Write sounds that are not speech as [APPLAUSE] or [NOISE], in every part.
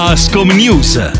Ascom News.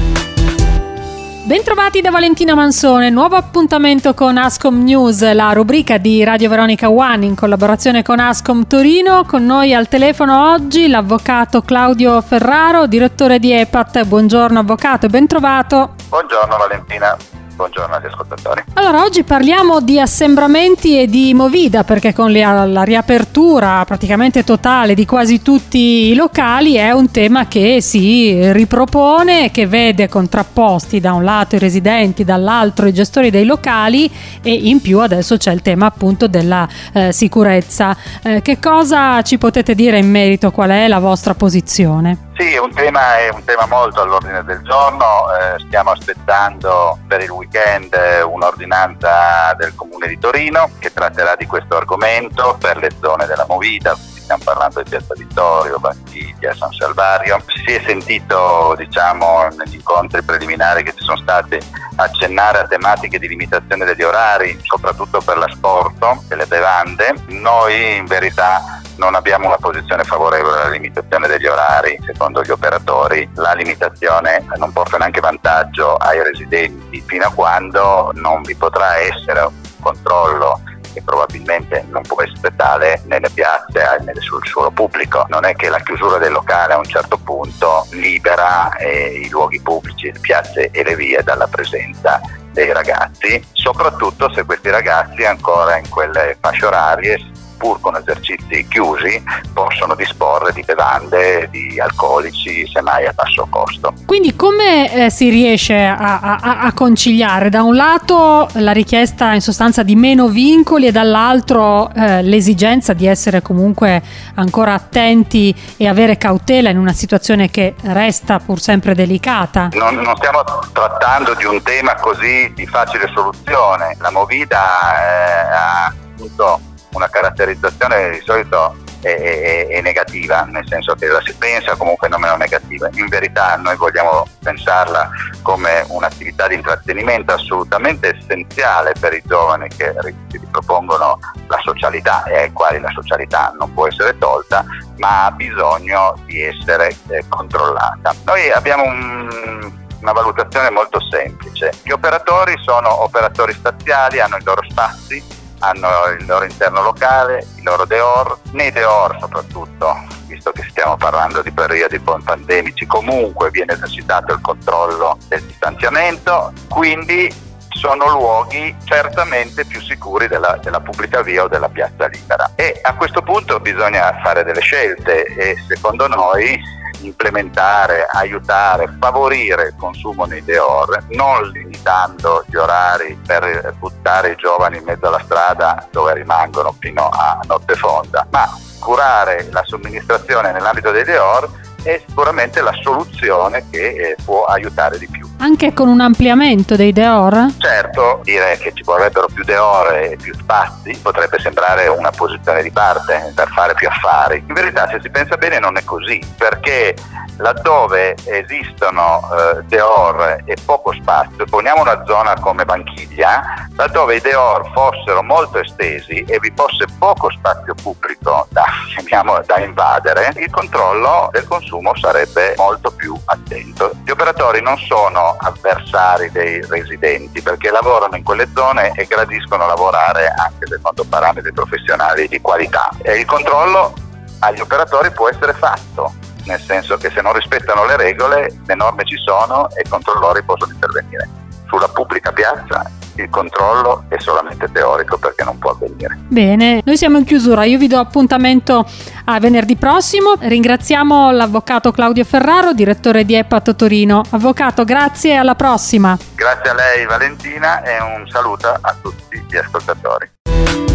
Bentrovati da Valentina Mansone, nuovo appuntamento con Ascom News, la rubrica di Radio Veronica One in collaborazione con Ascom Torino. Con noi al telefono oggi l'avvocato Claudio Ferraro, direttore di EPAT. Buongiorno avvocato e bentrovato. Buongiorno Valentina. Buongiorno agli ascoltatori. Allora, oggi parliamo di assembramenti e di Movida perché con la, la, riapertura praticamente totale di quasi tutti i locali è un tema che si ripropone, che vede contrapposti da un lato i residenti, dall'altro i gestori dei locali e in più adesso c'è il tema appunto della eh, sicurezza. Eh, che cosa ci potete dire in merito? Qual è la vostra posizione? Sì, un tema, è un tema molto all'ordine del giorno, eh, stiamo aspettando per il weekend eh, un'ordinanza del Comune di Torino che tratterà di questo argomento per le zone della Movita, stiamo parlando di Piazza Vittorio, Banchiglia, San Salvario. Si è sentito diciamo, negli incontri preliminari che ci sono stati accennare a tematiche di limitazione degli orari, soprattutto per l'asporto e le bevande. Noi in verità non abbiamo una posizione favorevole alla limitazione degli orari. Secondo gli operatori la limitazione non porta neanche vantaggio ai residenti fino a quando non vi potrà essere un controllo che probabilmente non può essere tale nelle piazze e sul suolo pubblico. Non è che la chiusura del locale a un certo punto libera eh, i luoghi pubblici, le piazze e le vie dalla presenza dei ragazzi, soprattutto se questi ragazzi ancora in quelle fasce orarie pur con esercizi chiusi, possono disporre di bevande, di alcolici, semmai a basso costo. Quindi come eh, si riesce a, a, a, conciliare da un lato la richiesta in sostanza di meno vincoli e dall'altro eh, l'esigenza di essere comunque ancora attenti e avere cautela in una situazione che resta pur sempre delicata? Non, non stiamo trattando di un tema così di facile soluzione. La Movida eh, ha appunto una caratterizzazione di solito è, è, è, negativa, nel senso che la si pensa comunque non meno negativa. In verità noi vogliamo pensarla come un'attività di intrattenimento assolutamente essenziale per i giovani che si ripropongono la socialità e ai quali la socialità non può essere tolta, ma ha bisogno di essere eh, controllata. Noi abbiamo un, una valutazione molto semplice. Gli operatori sono operatori spaziali, hanno i loro spazi, hanno il loro interno locale, i loro deor, nei deor soprattutto, visto che stiamo parlando di periodi pandemici, comunque viene esercitato il controllo del distanziamento, quindi sono luoghi certamente più sicuri della, della, pubblica via o della piazza libera. E a questo punto bisogna fare delle scelte e secondo noi implementare, aiutare, favorire il consumo nei deor, non limitando gli orari per buttare i giovani in mezzo alla strada dove rimangono fino a notte fonda, ma curare la somministrazione nell'ambito dei deor è sicuramente la soluzione che eh, può aiutare di più. Anche con un ampliamento dei deor? Certo, dire che ci vorrebbero più deor e più spazi potrebbe sembrare una posizione di parte per fare più affari. In verità se si pensa bene non è così, perché laddove esistono eh, deor e poco spazio, poniamo una zona come Banchiglia, laddove i deor fossero molto estesi e vi fosse poco spazio pubblico da, [LAUGHS] da invadere, il controllo del consumo sarebbe molto più attento. Gli operatori non sono avversari dei residenti perché lavorano in quelle zone e gradiscono lavorare anche secondo parametri professionali di qualità e il controllo agli operatori può essere fatto nel senso che se non rispettano le regole le norme ci sono e i controllori possono intervenire. Sulla pubblica piazza il controllo è solamente teorico perché non può avvenire. Bene, noi siamo in chiusura, io vi do appuntamento a venerdì prossimo. Ringraziamo l'avvocato Claudio Ferraro, direttore di EPAT Torino. Avvocato, grazie e alla prossima. Grazie a lei Valentina e un saluto a tutti gli ascoltatori.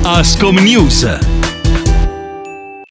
Ascom News